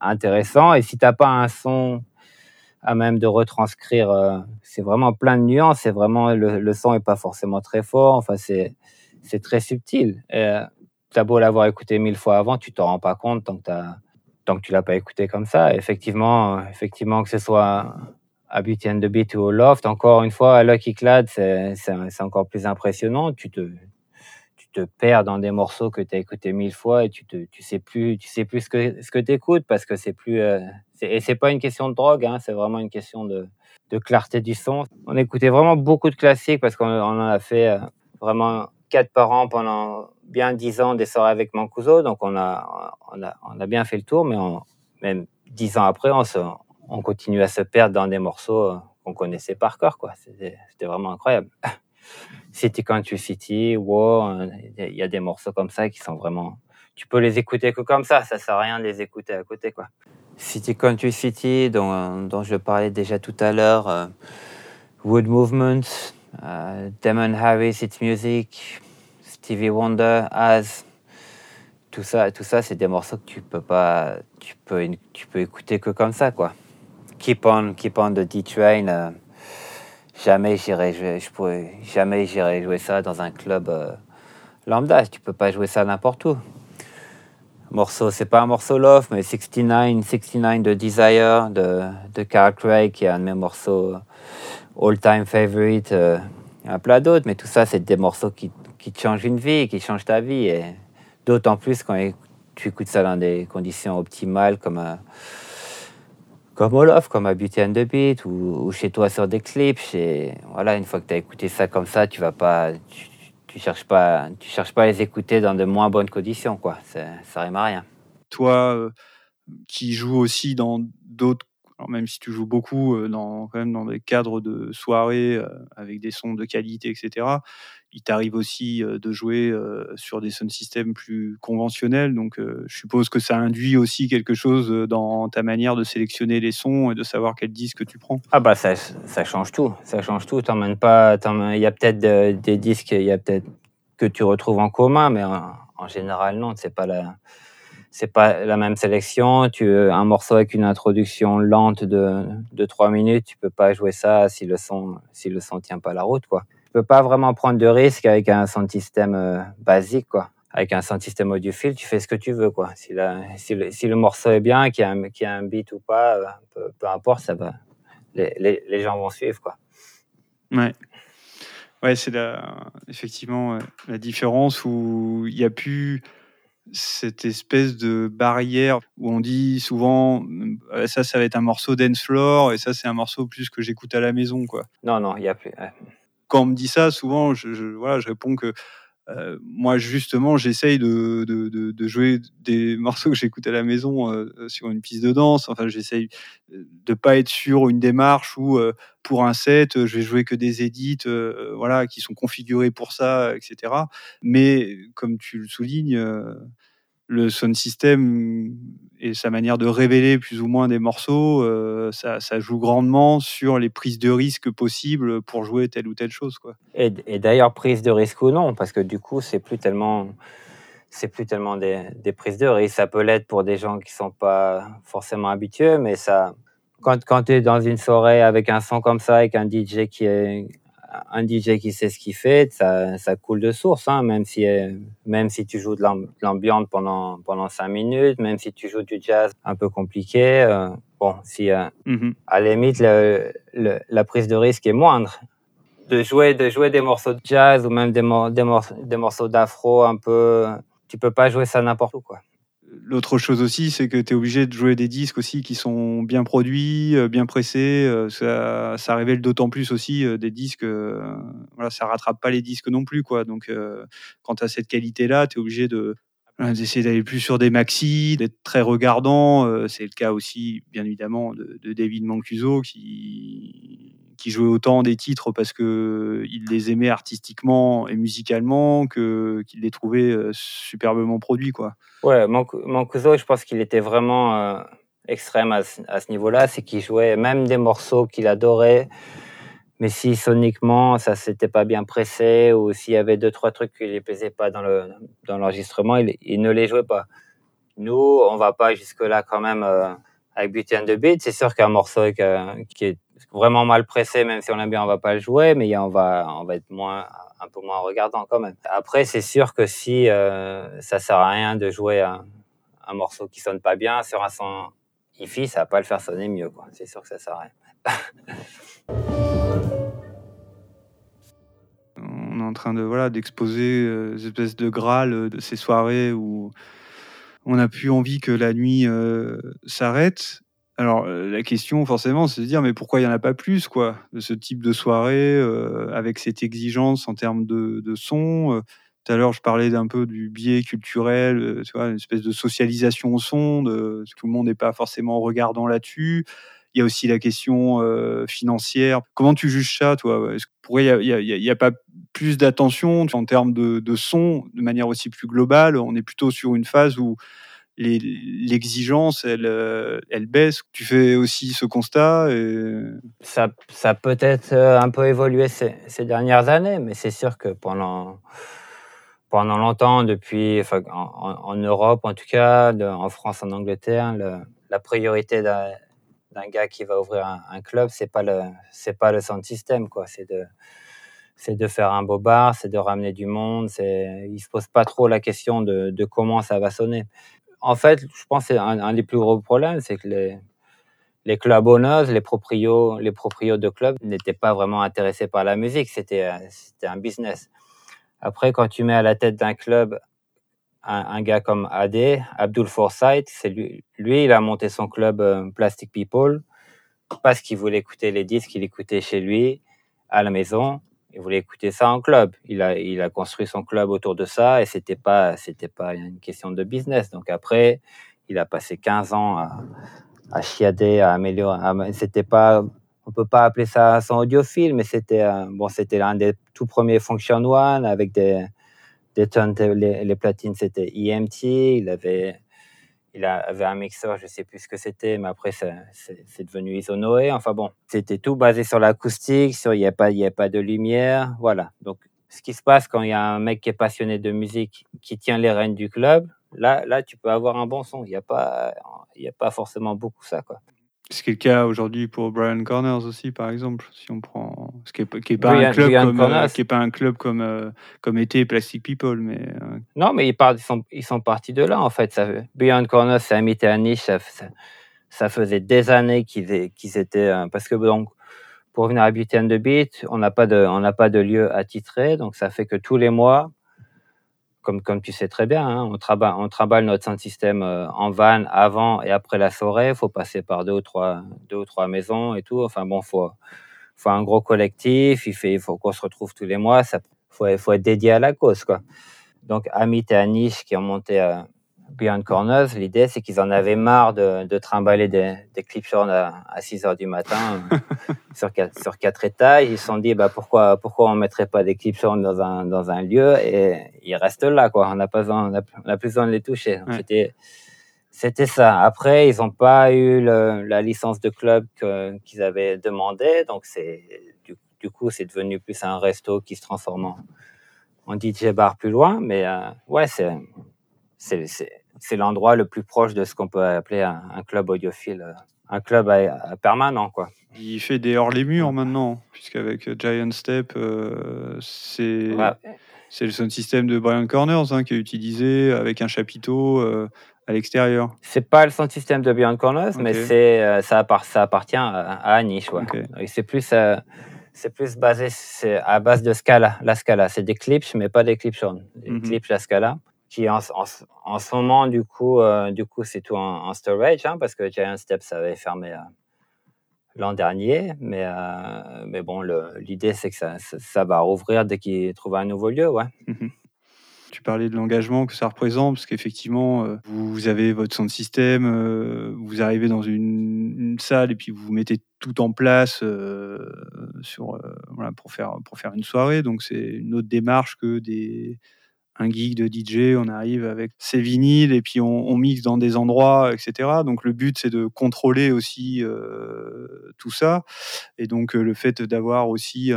intéressant. Et si t'as pas un son à même de retranscrire, euh, c'est vraiment plein de nuances. C'est vraiment le, le son est pas forcément très fort. Enfin, c'est c'est très subtil. Euh, t'as beau l'avoir écouté mille fois avant, tu t'en rends pas compte tant que t'as tant tu l'as pas écouté comme ça. Effectivement, effectivement que ce soit à Beauty and the Beat ou au Loft, encore une fois, à Lucky Clad, c'est encore plus impressionnant. Tu te tu perds dans des morceaux que tu as écoutés mille fois et tu tu sais plus tu sais plus ce que ce que t'écoutes parce que c'est plus euh, et c'est pas une question de drogue hein, c'est vraiment une question de clarté du son on écoutait vraiment beaucoup de classiques parce qu'on on en a fait euh, vraiment quatre par an pendant bien dix ans des soirées avec Mancuso donc on a on a bien fait le tour mais même dix ans après on continue à se perdre dans des morceaux euh, qu'on connaissait par cœur c'était vraiment incroyable [laughs] City Country City, War, euh, il y a des morceaux comme ça qui sont vraiment. Tu peux les écouter que comme ça, ça sert à rien de les écouter à côté, quoi. City Country City, dont, dont je parlais déjà tout à l'heure, euh, Wood Movement, euh, Damon Harris, It's Music, Stevie Wonder, Az, tout ça, tout ça, c'est des morceaux que tu peux pas, tu peux, tu peux écouter que comme ça, quoi. Keep on, Keep on the D-Train. euh, jamais j'irai jouer, je pourrais, jamais j'irai jouer ça dans un club euh, lambda. Tu peux pas jouer ça n'importe où. Morceau, c'est pas un morceau love, mais 69, 69 de Desire de, de Carl Craig, qui est un de mes morceaux all-time favorite. euh, a plein d'autres, mais tout ça, c'est des morceaux qui, qui te changent une vie, qui changent ta vie. Et d'autant plus quand tu écoutes ça dans des conditions optimales comme à, comme au Loft, comme à Beauty and the Beat, ou, chez toi sur des clips. Chez, voilà, une fois que tu as écouté ça comme ça, tu vas pas. Tu, cherches pas, tu cherches pas à les écouter dans de moins bonnes conditions, quoi. Ça rime à rien. toi euh, qui joues aussi dans d'autres même si tu joues beaucoup euh, dans quand même dans des cadres de soirées euh, avec des sons de qualité etc il t'arrive aussi euh, de jouer euh, sur des sound systems plus conventionnels donc euh, je suppose que ça induit aussi quelque chose dans ta manière de sélectionner les sons et de savoir quel disque tu prends Ah bah ça, change tout, ça change tout. T'emmènes pas, il y a peut-être de- des disques, y a peut-être que tu retrouves en commun, mais en, général non, c'est pas la, c'est pas la même sélection. Tu un morceau avec une introduction lente de de trois minutes, tu peux pas jouer ça si le son si le son tient pas la route quoi. Peux pas vraiment prendre de risques avec un sound system euh, basique quoi. Avec un sound system audiophile, tu fais ce que tu veux quoi. Si la, si le, si le morceau est bien, qu'il y a un, qu'il y a un beat ou pas, euh, peu, peu importe, ça va les, les, les gens vont suivre. Quoi. Ouais. Ouais, c'est effectivement la différence où il n'y a plus cette espèce de barrière où on dit souvent euh, ça, ça va être un morceau dance floor et ça, c'est un morceau plus que j'écoute à la maison. Quoi. Non, non, il n'y a plus. ouais. Quand on me dit ça, souvent, je, voilà, je réponds que moi, justement, j'essaye de, jouer des [laughs] morceaux que j'écoute à la maison sur une piste de danse. Enfin, j'essaye de pas être sur une démarche où, pour un set, je vais jouer que des edits, voilà, qui sont configurés pour ça, etc. Mais comme tu le soulignes, le sound system et sa manière de révéler plus ou moins des morceaux, euh, ça, joue grandement sur les prises de risque possibles pour jouer telle ou telle chose, quoi. Et, d'ailleurs, prise de risque ou non, parce que du coup, c'est plus tellement, c'est plus tellement des, prises de risque. Ça peut l'être pour des gens qui sont pas forcément habitués, mais ça, quand, quand tu es dans une soirée avec un son comme ça, avec un DJ qui est un DJ qui sait ce qu'il fait, ça, ça coule de source, hein, même si euh, même si tu joues de l'am- de l'ambiance pendant pendant cinq minutes, même si tu joues du jazz un peu compliqué, euh, bon, si euh, Mhm. à la limite, le- le- la prise de risque est moindre. De jouer, de jouer des morceaux de jazz ou même des, mor- des, morceaux, des morceaux d'afro un peu. Tu peux pas jouer ça n'importe où, quoi. L'autre chose aussi, c'est que tu es obligé de jouer des disques aussi qui sont bien produits, euh, bien pressés. Euh, ça, révèle d'autant plus aussi euh, des disques. voilà, ça rattrape pas les disques non plus. Quoi. Donc, quand tu as cette qualité-là, tu es obligé de, d'essayer d'aller plus sur des maxi, d'être très regardant. c'est le cas aussi, bien évidemment, de, de David Mancuso qui, qui jouait autant des titres parce que il les aimait artistiquement et musicalement que qu'il les trouvait euh, superbement produits quoi. Ouais, Mancuso, je pense qu'il était vraiment euh, extrême à, ce niveau-là, c'est qu'il jouait même des morceaux qu'il adorait, mais si soniquement ça s'était pas bien pressé ou s'il y avait deux trois trucs qui lui plaisaient pas dans le dans l'enregistrement, il, ne les jouait pas. Nous, on va pas jusque là quand même. Euh, avec Beauty and the Beat, c'est sûr qu'un morceau qui est vraiment mal pressé, même si on l'aime bien, on va pas le jouer, mais on va, on va être un peu moins regardant quand même. Après, c'est sûr que si euh, ça sert à rien de jouer un, morceau qui sonne pas bien sur un son hi ça va pas le faire sonner mieux, quoi. C'est sûr que ça sert à rien. [laughs] on est en train de voilà d'exposer euh, des espèces de graal euh, de ces soirées où on n'a plus envie que la nuit euh, s'arrête alors, euh, la question, forcément, c'est de dire, mais pourquoi il n'y en a pas plus, quoi, de ce type de soirée, euh, avec cette exigence en termes de, son euh? Tout à l'heure, je parlais d'un peu du biais culturel, tu vois, une espèce de socialisation au son, de, tout le monde n'est pas forcément regardant là-dessus. Il y a aussi la question financière. Comment tu juges ça, toi? Pourquoi il n'y a, pas plus d'attention en termes de, de son, de manière aussi plus globale? On est plutôt sur une phase où l'exigence, elle, euh, elle baisse. Tu fais aussi ce constat. Ça, ça peut-être euh, un peu évolué ces, ces dernières années, mais c'est sûr que pendant, pendant longtemps, depuis, en, Europe en tout cas, en France, en Angleterre, la priorité d'un gars qui va ouvrir un, club, c'est pas pas le sound system quoi, c'est de c'est de faire un beau bar, c'est de ramener du monde, c'est il se pose pas trop la question de comment ça va sonner en fait, je pense que un, des plus gros problèmes, c'est que les, les club owners, les proprios, les proprios de clubs n'étaient pas vraiment intéressés par la musique. C'était, c'était un business. Après, quand tu mets à la tête d'un club un, gars comme AD, Abdul Forsyth, c'est lui, lui, il a monté son club euh, Plastic People parce qu'il voulait écouter les disques qu'il écoutait chez lui, à la maison il voulait écouter ça en club. Il a, construit son club autour de ça et c'était pas, c'était pas une question de business. Donc après, il a passé 15 ans à, à chiader, à améliorer. C'était pas, on peut pas appeler ça son audiophile, mais c'était, bon, c'était l'un des tout premiers Function One avec des, des les, les platines, c'était EMT. Il avait, il avait un mixeur, je sais plus ce que c'était, mais après c'est devenu Isonoé. Enfin bon, c'était tout basé sur l'acoustique, sur il n'y a pas il a pas de lumière, voilà. Donc ce qui se passe quand il y a un mec qui est passionné de musique qui tient les rênes du club, là là tu peux avoir un bon son. Il n'y a pas il y a pas forcément beaucoup ça quoi. Ce qui est le cas aujourd'hui pour Brian Corners aussi, par exemple, si on prend ce qui n'est pas, un club comme, euh, qui est pas un club comme euh, comme était Plastic People, mais euh, non, mais ils, ils, sont ils sont partis de là en fait. Ça, Beyond Corners, c'est un à niche. Ça, ça, faisait des années qu'ils qu'ils étaient parce que donc pour venir à Beauty and the Beat, on n'a pas de on n'a pas de lieu attitré, donc ça fait que tous les mois comme, comme tu sais très bien, hein, on, travaille, on notre sound système euh, en van avant et après la soirée. Il faut passer par deux ou trois, deux ou trois maisons et tout. Enfin bon, faut, faut un gros collectif. Il, fait, il faut qu'on se retrouve tous les mois. Il faut, faut être dédié à la cause, quoi. Donc, Amit et Anish qui ont monté euh, Beyond Corners, l'idée, c'est qu'ils en avaient marre de, de trimballer des, des clips à, à 6 heures du matin euh, [laughs] sur, quatre, sur quatre étages. Ils se sont dit, bah, pourquoi, pourquoi on mettrait pas des clips dans un, dans un lieu? Et ils restent là, quoi. On n'a pas besoin, on a, plus besoin de les toucher. C'était, c'était ça. Après, ils n'ont pas eu le, la licence de club qu'ils avaient demandé. Donc, c'est, du, du coup, c'est devenu plus un resto qui se transforme en, en DJ bar plus loin. Mais, euh, ouais, c'est, c'est l'endroit le plus proche de ce qu'on peut appeler un, club audiophile, euh, un club permanent. Quoi. Il fait des hors les murs maintenant, puisqu'avec euh, Giant Step, euh, c'est le son système de Brian Corners hein, qui est utilisé avec un chapiteau à l'extérieur. C'est pas le son système de Brian Corners, mais c'est ça, ça, appartient à, Anish. Ouais. C'est plus c'est plus basé à base de Scala, la Scala. C'est des clips, mais pas des clips Des mm -hmm. clips, la Scala qui en, en, ce moment, du coup, du coup c'est tout en, storage, hein, parce que Giant Steps avait fermé l'an dernier. Mais, mais bon, l'idée, c'est que ça, ça, va rouvrir dès qu'ils trouvent un nouveau lieu. Ouais. Mmh tu parlais de l'engagement que ça représente, parce qu'effectivement, euh, vous avez votre de système, euh, vous arrivez dans une, salle et puis vous mettez tout en place euh, sur, pour, faire, pour faire une soirée. Donc c'est une autre démarche que des, un geek de DJ, on arrive avec ses vinyles et puis on, mixe dans des endroits, etc. Donc le but c'est de contrôler aussi tout ça. Et donc le fait d'avoir aussi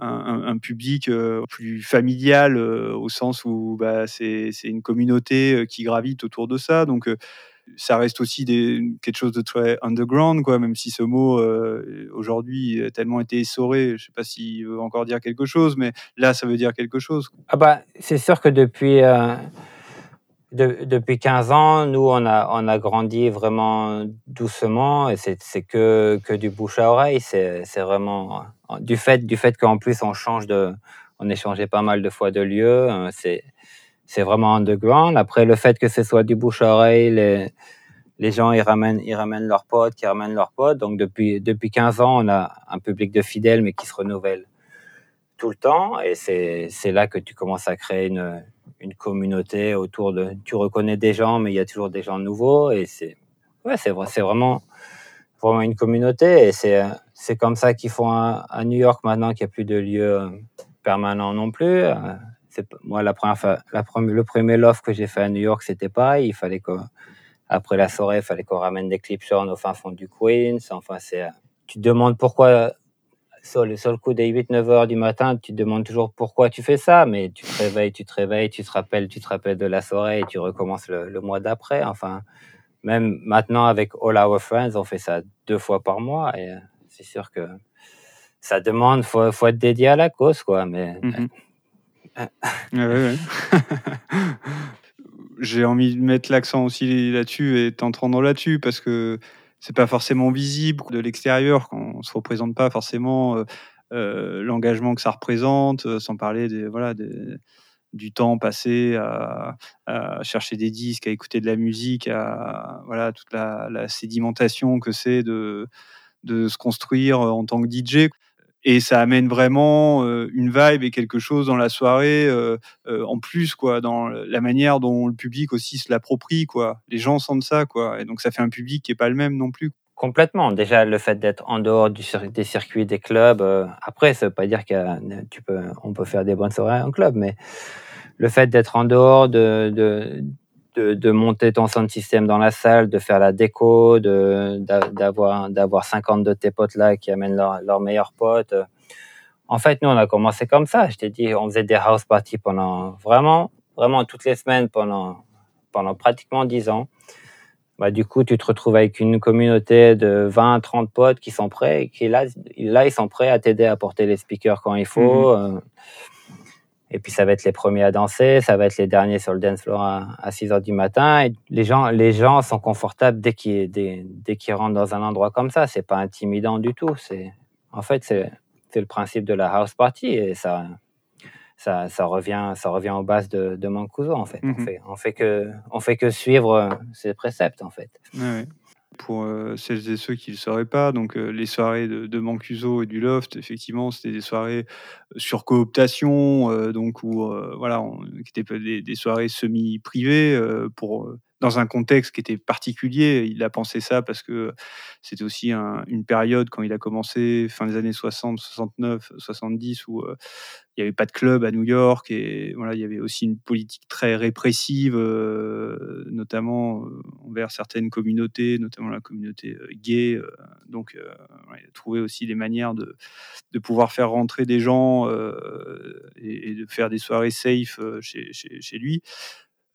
un, public euh, plus familial euh, au sens où bah, c'est une communauté euh, qui gravite autour de ça. Donc ça reste aussi quelque chose de très underground, quoi, même si ce mot aujourd'hui a tellement été essoré. Je ne sais pas s'il veut encore dire quelque chose, mais là, ça veut dire quelque chose. Ah bah, c'est sûr que depuis, depuis 15 ans, nous, on a, on a grandi vraiment doucement et c'est que, que du bouche à oreille. C'est vraiment du fait, du fait qu'en plus, on change de, on échangeait pas mal de fois de lieu. C'est, c'est vraiment underground. Après, le fait que ce soit du bouche à oreille, les, gens, ils ramènent, ils ramènent leurs potes, qui ramènent leurs potes. Donc, depuis, depuis 15 ans, on a un public de fidèles, mais qui se renouvelle tout le temps. Et c'est, là que tu commences à créer une, une communauté autour de. Tu reconnais des gens, mais il y a toujours des gens nouveaux. Et c'est, ouais, c'est, c'est vraiment, vraiment une communauté. Et c'est, comme ça qu'ils font à, New York maintenant qu'il n'y a plus de lieu euh, permanent non plus. Moi, la première le premier love que j'ai fait à New York, c'était pareil. Il fallait que, après la soirée, il fallait qu'on ramène des clips au fin fond du Queens. Enfin, c'est, tu te demandes pourquoi sur le, le coup des 8-9 heures du matin, tu te demandes toujours pourquoi tu fais ça, mais tu te réveilles, tu te réveilles, tu te rappelles, tu te rappelles de la soirée et tu recommences le, mois d'après. Enfin, même maintenant avec All Our Friends, on fait ça deux fois par mois et euh, c'est sûr que ça demande, faut, faut être dédié à la cause, quoi. Mais mhm. [laughs] j'ai envie de mettre l'accent aussi là-dessus et t'entendre là-dessus parce que c'est pas forcément visible de l'extérieur quand on se représente pas forcément euh, euh, l'engagement que ça représente, euh, sans parler des voilà du temps passé à, chercher des disques, à écouter de la musique, à voilà toute la, la sédimentation que c'est de de se construire en tant que DJ et ça amène vraiment une vibe et quelque chose dans la soirée en plus quoi dans la manière dont le public aussi se l'approprie quoi. Les gens sentent ça quoi. Et donc ça fait un public qui est pas le même non plus. Complètement. Déjà le fait d'être en dehors du, des circuits des clubs après ça veut pas dire qu'on peut faire des bonnes soirées en club mais le fait d'être en dehors de, de de, monter ton sound système dans la salle, de faire la déco, d'avoir d'avoir 50 de tes potes là qui amènent leurs leur meilleurs potes. En fait, nous, on a commencé comme ça. Je t'ai dit, on faisait des house parties pendant vraiment, vraiment toutes les semaines pendant, pendant pratiquement 10 ans. Bah, du coup, tu te retrouves avec une communauté de 20, 30 potes qui sont prêts, qui là, là ils sont prêts à t'aider à porter les speakers quand il faut. Mm-hmm. Euh, et puis ça va être les premiers à danser, ça va être les derniers sur le dance floor à, 6 heures du matin. Et les gens, les gens sont confortables dès qu'ils, dès, dès qu'ils rentrent dans un endroit comme ça. C'est pas intimidant du tout. C'est, en fait, c'est, le principe de la house party et ça, ça, ça revient, ça revient aux bases de, de Mancuso en fait. On mhm. fait. On fait que, on fait que suivre ces préceptes en fait. Ouais, pour euh, celles et ceux qui ne le sauraient pas. Donc, euh, les soirées de, Mancuso et du Loft, effectivement, c'était des soirées euh, sur cooptation, donc où voilà, qui étaient des, des soirées semi-privées pour dans un contexte qui était particulier. Il a pensé ça parce que c'était aussi une période quand il a commencé, fin des années 60, 69, 70, où euh, il n'y avait pas de club à New York et voilà, il y avait aussi une politique très répressive, euh, notamment euh, envers certaines communautés, notamment la communauté gay. donc, il a trouvé aussi des manières de, pouvoir faire rentrer des gens et, de faire des soirées safe chez lui.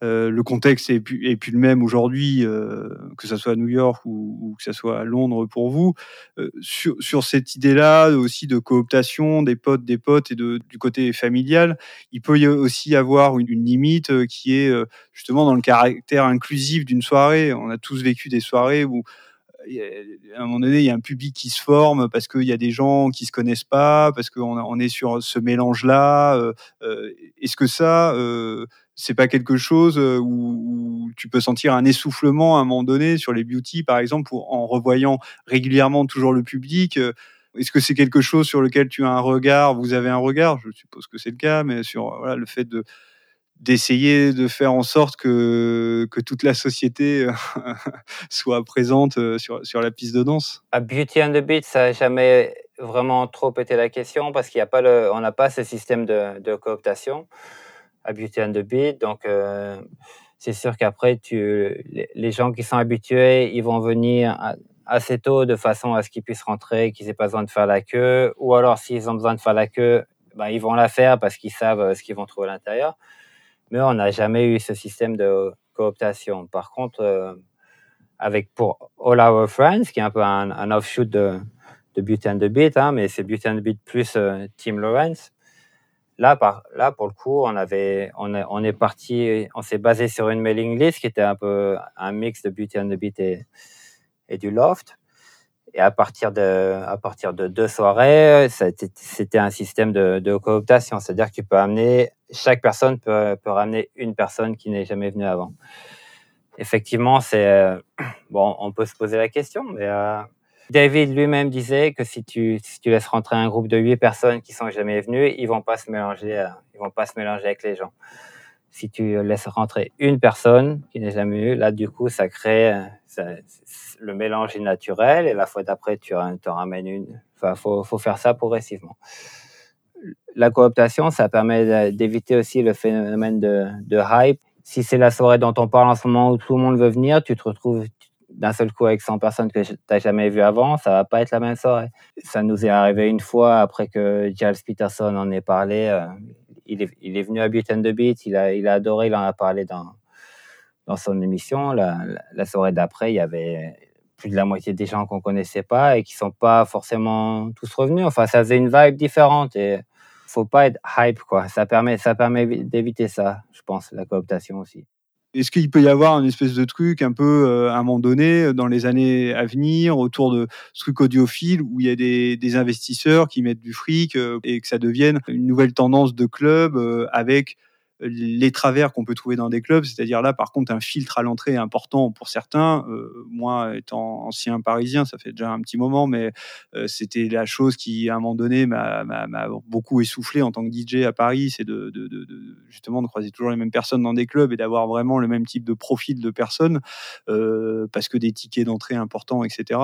Euh, le contexte est plus, le même aujourd'hui, euh, que ce soit à New York ou, que ce soit à Londres pour vous. Euh, sur, cette idée-là aussi de cooptation des potes, des potes et du côté familial, il peut y aussi avoir une, limite qui est justement dans le caractère inclusif d'une soirée. On a tous vécu des soirées où à un moment donné, il y a un public qui se forme parce qu'il y a des gens qui se connaissent pas, parce qu'on on est sur ce mélange-là. Est-ce que ça, c'est pas quelque chose où, tu peux sentir un essoufflement à un moment donné sur les beauty, par exemple, en revoyant régulièrement toujours le public. Est-ce que c'est quelque chose sur lequel tu as un regard Vous avez un regard Je suppose que c'est le cas, mais sur voilà, le fait de d'essayer de faire en sorte que, toute la société [laughs] soit présente sur, la piste de danse? À Beauty and the Beat, ça n'a jamais vraiment trop été la question parce qu'il y a pas le, on n'a pas ce système de, de cooptation Beauty and the Beat. Donc, euh, c'est sûr qu'après, tu, les, gens qui sont habitués, ils vont venir assez tôt de façon à ce qu'ils puissent rentrer, qu'ils n'aient pas besoin de faire la queue. Ou alors, s'ils ont besoin de faire la queue, ben, ils vont la faire parce qu'ils savent euh, ce qu'ils vont trouver à l'intérieur. Mais on n'a jamais eu ce système de cooptation. Par contre, euh, avec pour All Our Friends, qui est un peu un, offshoot de, de Beauty and the Beat, hein, mais c'est Beauty and the Beat plus Tim Lawrence. Là, pour le coup, on avait, on on est parti, on s'est basé sur une mailing list qui était un peu un mix de Beauty and the Beat et, du Loft. Et à partir de, à partir de deux soirées, c'était un système de, cooptation. C'est-à-dire que tu peux amener, chaque personne peut, ramener une personne qui n'est jamais venue avant. Effectivement, c'est, bon, on peut se poser la question, mais euh, David lui-même disait que si tu, si tu laisses rentrer un groupe de huit personnes qui sont jamais venues, ils vont pas se mélanger, euh, ils vont pas se mélanger avec les gens. Si tu laisses rentrer une personne qui n'est jamais venue, là, du coup, ça crée, euh, le mélange est naturel et la fois d'après, tu en ramènes une. Enfin, faut, faut faire ça progressivement. La cooptation, ça permet d'éviter aussi le phénomène de, de hype. Si c'est la soirée dont on parle en ce moment où tout le monde veut venir, tu te retrouves, d'un seul coup avec 100 personnes que tu n'as jamais vues avant, ça va pas être la même soirée. Ça nous est arrivé une fois après que Giles Peterson en ait parlé. Euh, il, est, il, est, venu à Beat and the Beat, il a, il a adoré, il en a parlé dans, dans son émission. La, la, soirée d'après, il y avait plus de la moitié des gens qu'on connaissait pas et qui sont pas forcément tous revenus. Enfin, ça faisait une vibe différente et faut pas être hype quoi. Ça permet, ça permet d'éviter ça, je pense, la cooptation aussi. Est-ce qu'il peut y avoir une espèce de truc un peu euh, à un moment donné euh, dans les années à venir autour de ce truc audiophile où il y a des, investisseurs qui mettent du fric euh, et que ça devienne une nouvelle tendance de club avec les travers qu'on peut trouver dans des clubs, c'est-à-dire là, par contre, un filtre à l'entrée important pour certains. Euh, moi, étant ancien parisien, ça fait déjà un petit moment, mais euh, c'était la chose qui, à un moment donné, m'a beaucoup essoufflé en tant que DJ à Paris, c'est de, justement de croiser toujours les mêmes personnes dans des clubs et d'avoir vraiment le même type de profil de personnes, euh, parce que des tickets d'entrée importants, etc.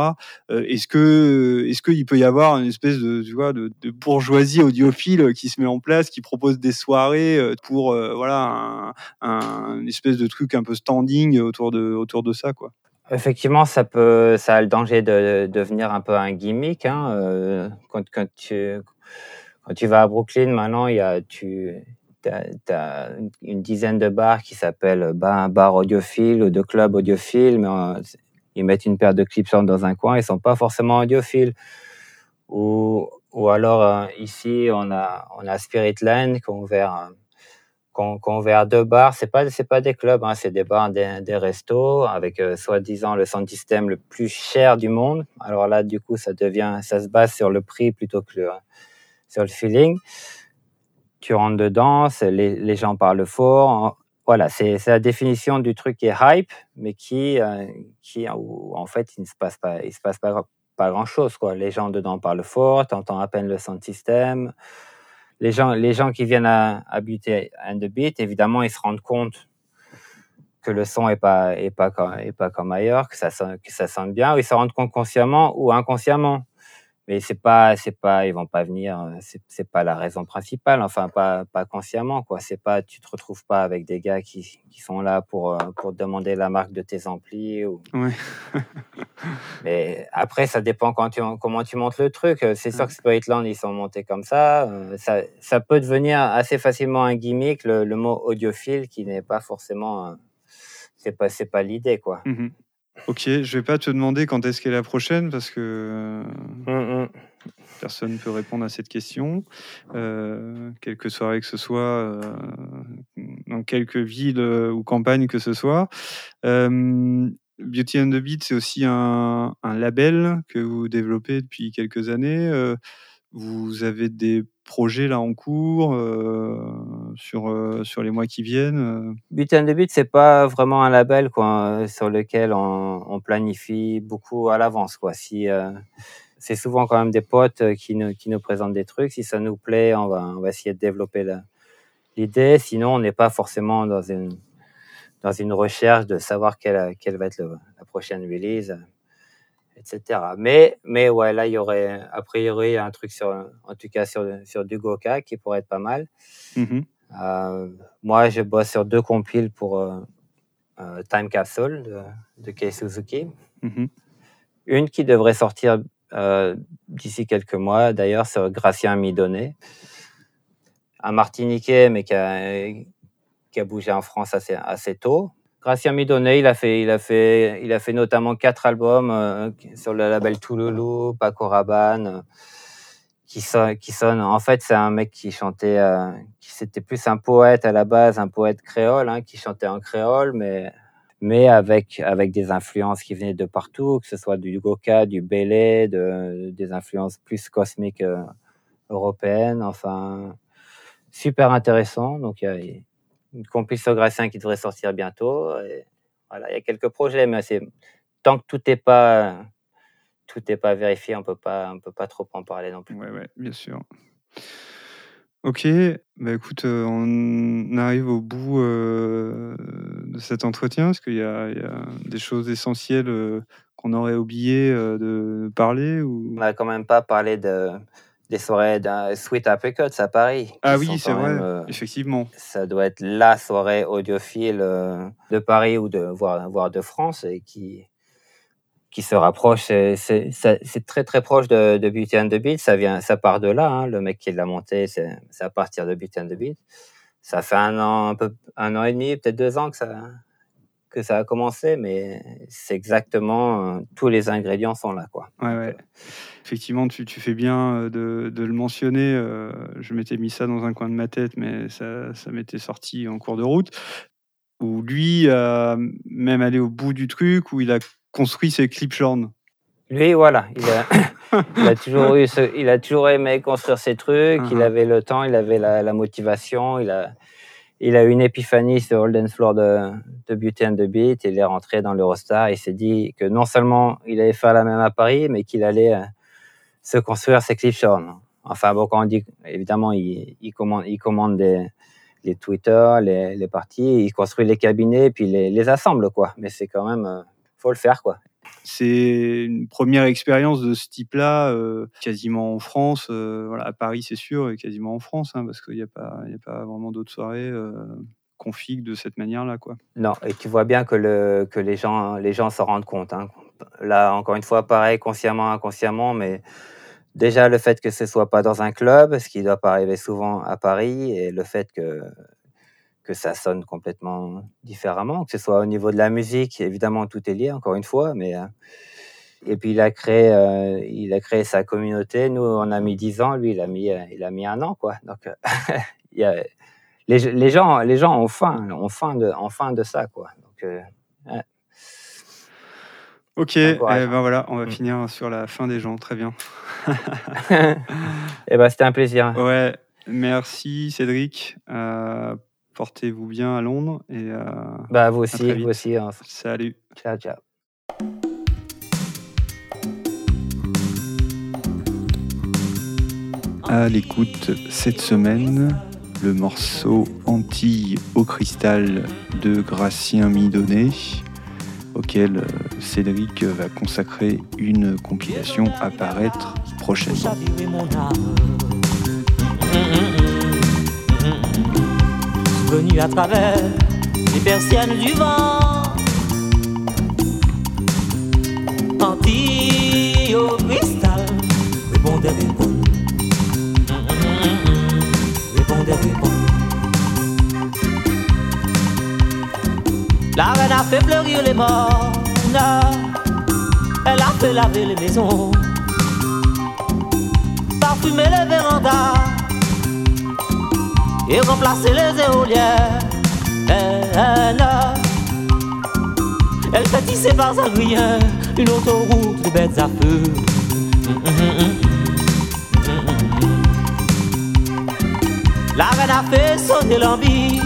Est-ce que, est-ce qu'il peut y avoir une espèce de, tu vois, de bourgeoisie audiophile qui se met en place, qui propose des soirées pour euh, voilà un, espèce de truc un peu standing autour de autour de ça quoi. Effectivement, ça peut, ça a le danger de, devenir un peu un gimmick. Hein, euh, quand, quand, tu, quand tu vas à Brooklyn, maintenant, il y a, tu as, une dizaine de bars qui s'appellent bar, bar audiophile ou de club audiophile, mais euh, ils mettent une paire de clips dans un coin, ils sont pas forcément audiophiles. Ou, ou alors, ici, on a, on a Spiritland qui ont ouvert qu'on qu ouvert deux bars, c'est pas c'est pas des clubs, hein, c'est des bars, des, des restos avec euh, soi-disant le sound system le plus cher du monde. Alors là, du coup, ça devient, ça se base sur le prix plutôt que le, sur le feeling. Tu rentres dedans, les, les gens parlent fort. Voilà, c'est la définition du truc qui est hype, mais qui, euh, qui en fait, il ne se passe pas, il se passe pas, pas grand chose quoi. Les gens dedans parlent fort, t'entends à peine le sound system les gens, les gens qui viennent à, Beauty and the Beat, évidemment, ils se rendent compte que le son est pas, est pas, comme, est pas comme ailleurs, que ça, sonne, que ça sonne bien, ils se rendent compte consciemment ou inconsciemment mais c'est pas c'est pas ils vont pas venir euh, c'est c'est pas la raison principale enfin pas pas consciemment quoi. C'est pas tu te retrouves pas avec des gars qui, qui sont là pour euh, pour demander la marque de tes amplis ou ouais. [laughs] mais après ça dépend quand tu comment tu montes le truc. C'est sûr que Spiritland ils sont montés comme ça. Euh, ça ça peut devenir assez facilement un gimmick le, le mot audiophile qui n'est pas forcément c'est pas c'est pas l'idée quoi. Mmh Ok, je vais pas te demander quand est-ce qu'est la prochaine parce que mmh, mmh. personne ne peut répondre à cette question. Euh, quelque soirée que ce soit, euh, dans quelques villes euh, ou campagnes que ce soit. Euh, Beauty and the Beat, c'est aussi un, un, label que vous développez depuis quelques années. Vous avez des projets là en cours sur, sur les mois qui viennent But and the Beat, c'est pas vraiment un label quoi, sur lequel on, on planifie beaucoup à l'avance. Quoi. Si, c'est souvent quand même des potes qui nous, qui nous présentent des trucs. Si ça nous plaît, on va, on va essayer de développer l'idée. Sinon, on n'est pas forcément dans une, dans une recherche de savoir quelle, quelle va être la prochaine release etc. Mais, mais ouais, là, il y aurait a priori un truc sur, en tout cas sur, sur du Goka qui pourrait être pas mal. Mmh euh, moi, je bosse sur deux compiles pour euh, euh, Time Capsule de, de Kei Suzuki. Mmh Une qui devrait sortir d'ici quelques mois, d'ailleurs, sur Gracien Midonné. Un Martiniquais, mais qui a, qui a bougé en France assez, assez tôt. Gracien Midonnet, il a fait, il a fait, il a fait notamment quatre albums euh, sur le label Touloulou, Paco Rabanne, euh, qui, son, qui sonne. En fait, c'est un mec qui chantait, euh, qui c'était plus un poète à la base, un poète créole, hein, qui chantait en créole, mais mais avec avec des influences qui venaient de partout, que ce soit du Goka, du Bélé, de, des influences plus cosmiques européennes. Enfin, super intéressant. Donc il y a une complice Gracien qui devrait sortir bientôt. Voilà, il y a quelques projets, mais c'est tant que tout n'est pas tout n'est pas vérifié, on peut pas on peut pas trop en parler non plus. Ouais, ouais, bien sûr. Ok, bah écoute, euh, on arrive au bout euh, de cet entretien. Est-ce qu'il y, y, a des choses essentielles euh, qu'on aurait oublié de parler ou... On n'a quand même pas parlé de, des soirées d'un Sweet Apricots à Paris. Ah oui, c'est vrai, effectivement. Ça doit être la soirée audiophile de Paris ou de voire, voire de France et qui qui se rapproche. C'est très très proche de, de Beauty. Ça vient, ça part de là. Hein. Le mec qui l'a monté, c'est à partir de Beauty and the. Ça fait un an, un an et demi, peut-être deux ans que ça a commencé, mais c'est exactement euh, tous les ingrédients sont là, quoi. Ouais, ouais. Effectivement, tu, fais bien euh, de, le mentionner. Euh, je m'étais mis ça dans un coin de ma tête, mais ça, ça m'était sorti en cours de route. Où lui a même allé au bout du truc, où il a construit ses clips jaunes. Lui, voilà, il a, [laughs] il a toujours eu, ce, il a toujours aimé construire ses trucs. Il uh-huh. avait le temps, il avait la, la motivation, il a il a eu une épiphanie sur Holden Floor de, de Beauty and the Beat. Il est rentré dans l'Eurostar. Il s'est dit que non seulement il allait faire la même à Paris, mais qu'il allait euh, se construire ses clips Enfin, bon, quand on dit, évidemment, il, il commande, il commande des, les Twitter, les, les parties, il construit les cabinets, puis les, les assemble, quoi. Mais c'est quand même, euh, faut le faire, quoi. C'est une première expérience de ce type-là, euh, quasiment en France. Euh, voilà, à Paris, c'est sûr, et quasiment en France, hein, parce qu'il n'y a, pas, a pas vraiment d'autres soirées euh, config de cette manière-là. Quoi. Non, et tu vois bien que, le, que les gens les gens s'en rendent compte. Hein. Là, encore une fois, pareil, consciemment, inconsciemment, mais déjà le fait que ce soit pas dans un club, ce qui ne doit pas arriver souvent à Paris, et le fait que que ça sonne complètement différemment, que ce soit au niveau de la musique, évidemment tout est lié encore une fois, mais euh, et puis il a créé, euh, il a créé sa communauté. Nous, on a mis dix ans, lui, il a mis, euh, il a mis un an, quoi. Donc, [laughs] il y a, les, les, gens, les gens ont faim, ont faim de, ont faim de ça, quoi. Donc, ouais. Ok, eh ben voilà, on va mm. finir sur la fin des gens, très bien. et [laughs] eh ben c'était un plaisir. Ouais, merci Cédric. Portez-vous bien à Londres et euh, bah vous aussi, vous aussi. Hein. Salut. Ciao, ciao. À l'écoute cette semaine, le morceau Antilles au cristal de Gracien Midonnet, auquel euh, Cédric va consacrer une compilation à paraître prochainement venu à travers les persiennes du vent. Anti au cristal, répondez, répondez. Répondez, répondez. La reine a fait fleurir les morts, elle a fait laver les maisons, parfumer les vérandas et remplacer les éoliennes. Elle, elle fait tisser par sa rien une autoroute de bêtes à feu. La reine a fait sonner l'envie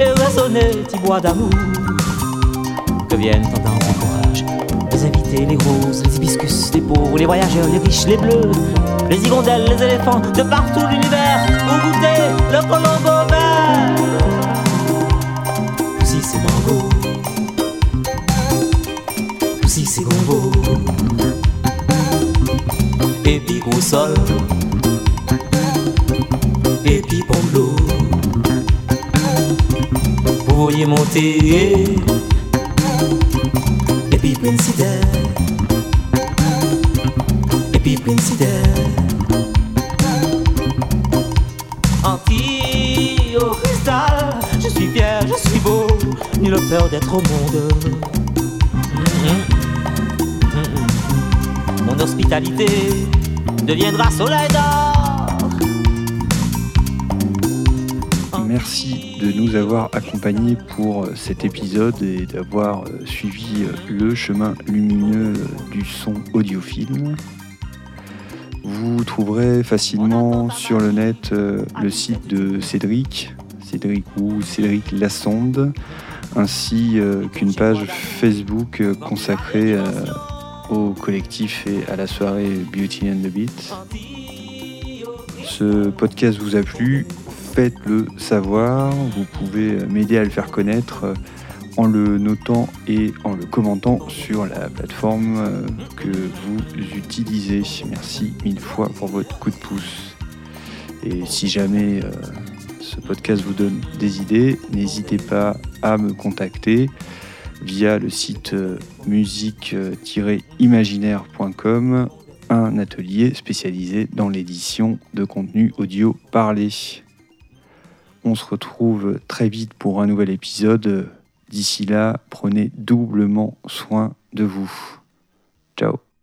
et résonner petit bois d'amour. Que viennent entendre le courage, les invités, les roses, les hibiscus, les pauvres, les voyageurs, les riches, les bleus, les hirondelles, les éléphants, de partout l'univers, pour goûter le colombo vert. C'est mango, si c'est gombo, et puis gros sol, et puis pomelo. Vous voyez monter, et puis Princider, et puis Princider. D'être au monde. Mon hospitalité deviendra soleil d'or. Merci de nous avoir accompagnés pour cet épisode et d'avoir suivi le chemin lumineux du son audiophile. Vous trouverez facilement sur le net euh, le site de Cédric, Cédric ou Cédric Lassonde, ainsi euh, qu'une page Facebook euh, consacrée euh, au collectif et à la soirée Beauty and the Beat. Ce podcast vous a plu, faites-le savoir. Vous pouvez m'aider à le faire connaître en le notant et en le commentant sur la plateforme que vous utilisez. Merci mille fois pour votre coup de pouce. Et si jamais podcast vous donne des idées, n'hésitez pas à me contacter via le site euh, musique-imaginaire.com, un atelier spécialisé dans l'édition de contenu audio parlé. On se retrouve très vite pour un nouvel épisode. D'ici là, prenez doublement soin de vous. Ciao